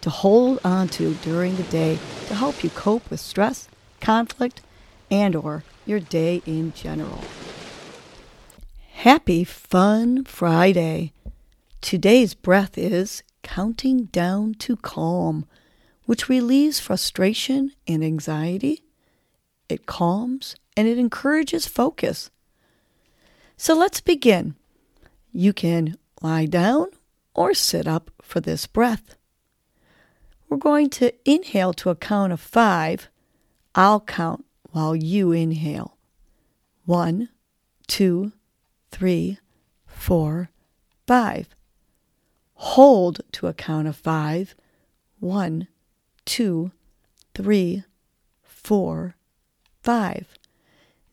to hold on to during the day to help you cope with stress, conflict, and or your day in general. Happy fun Friday. Today's breath is counting down to calm, which relieves frustration and anxiety. It calms and it encourages focus. So let's begin. You can lie down or sit up for this breath. We're going to inhale to a count of five. I'll count while you inhale. One, two, three, four, five. Hold to a count of five. One, two, three, four, five.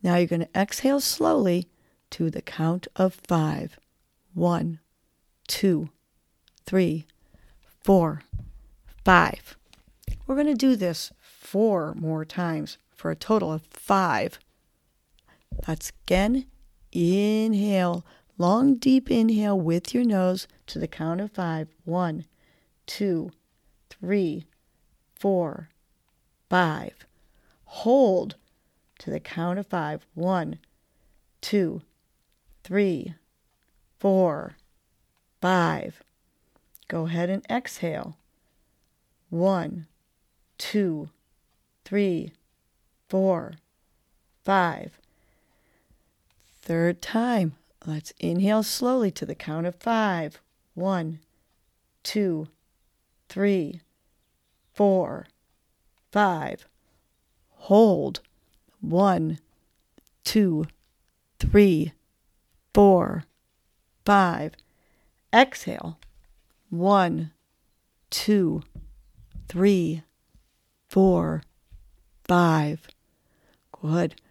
Now you're going to exhale slowly to the count of five. One, two, three, four, five. We're going to do this four more times for a total of five. Let's again inhale, long, deep inhale with your nose to the count of five. One, two, three, four, five. Hold to the count of five. One, two, three, four, five. Go ahead and exhale. One, two, three, four, five. Third time. Let's inhale slowly to the count of five. One, two, three, four, five. Hold. One, two, three, four, five. Exhale. One, two, three, four, five. Good.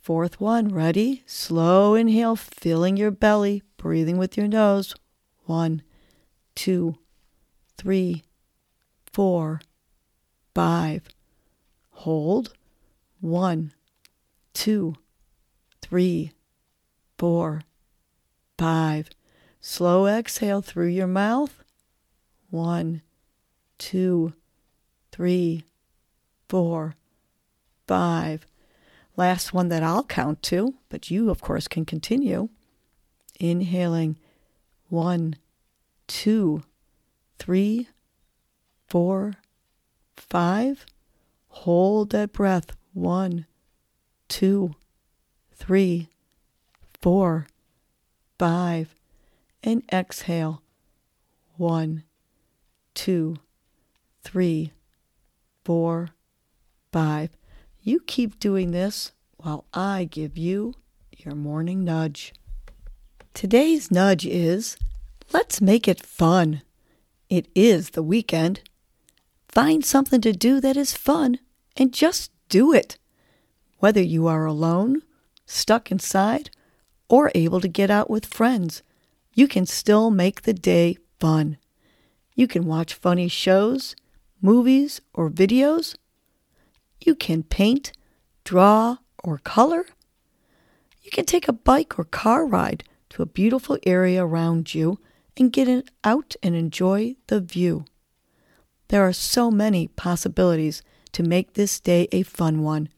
Fourth one, ready? Slow inhale, filling your belly, breathing with your nose. One, two, three, four, five. Hold. One, two, three, four, five. Slow exhale through your mouth. One, two, three, four, five. Last one that I'll count to, but you, of course, can continue. Inhaling one, two, three, four, five. Hold that breath. One, two, three, four, five. And exhale. One, two, three, four, five. You keep doing this while I give you your morning nudge. Today's nudge is let's make it fun. It is the weekend. Find something to do that is fun and just do it. Whether you are alone, stuck inside, or able to get out with friends, you can still make the day fun. You can watch funny shows, movies, or videos. You can paint, draw, or color. You can take a bike or car ride to a beautiful area around you and get out and enjoy the view. There are so many possibilities to make this day a fun one.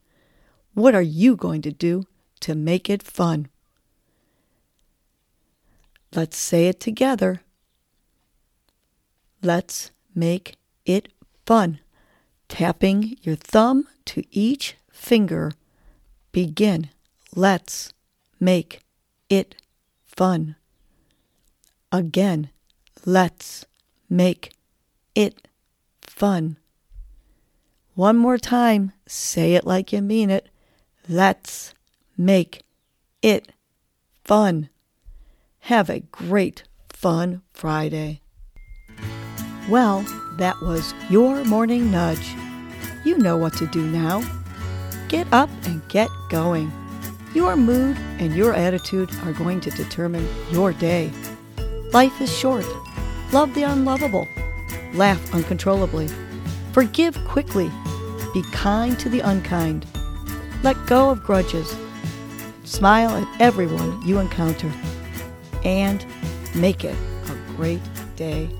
What are you going to do to make it fun? Let's say it together. Let's make it fun. Tapping your thumb to each finger. Begin. Let's make it fun. Again, let's make it fun. One more time, say it like you mean it. Let's make it fun. Have a great, fun Friday. Well, that was your morning nudge. You know what to do now. Get up and get going. Your mood and your attitude are going to determine your day. Life is short. Love the unlovable. Laugh uncontrollably. Forgive quickly. Be kind to the unkind. Let go of grudges. Smile at everyone you encounter. And make it a great day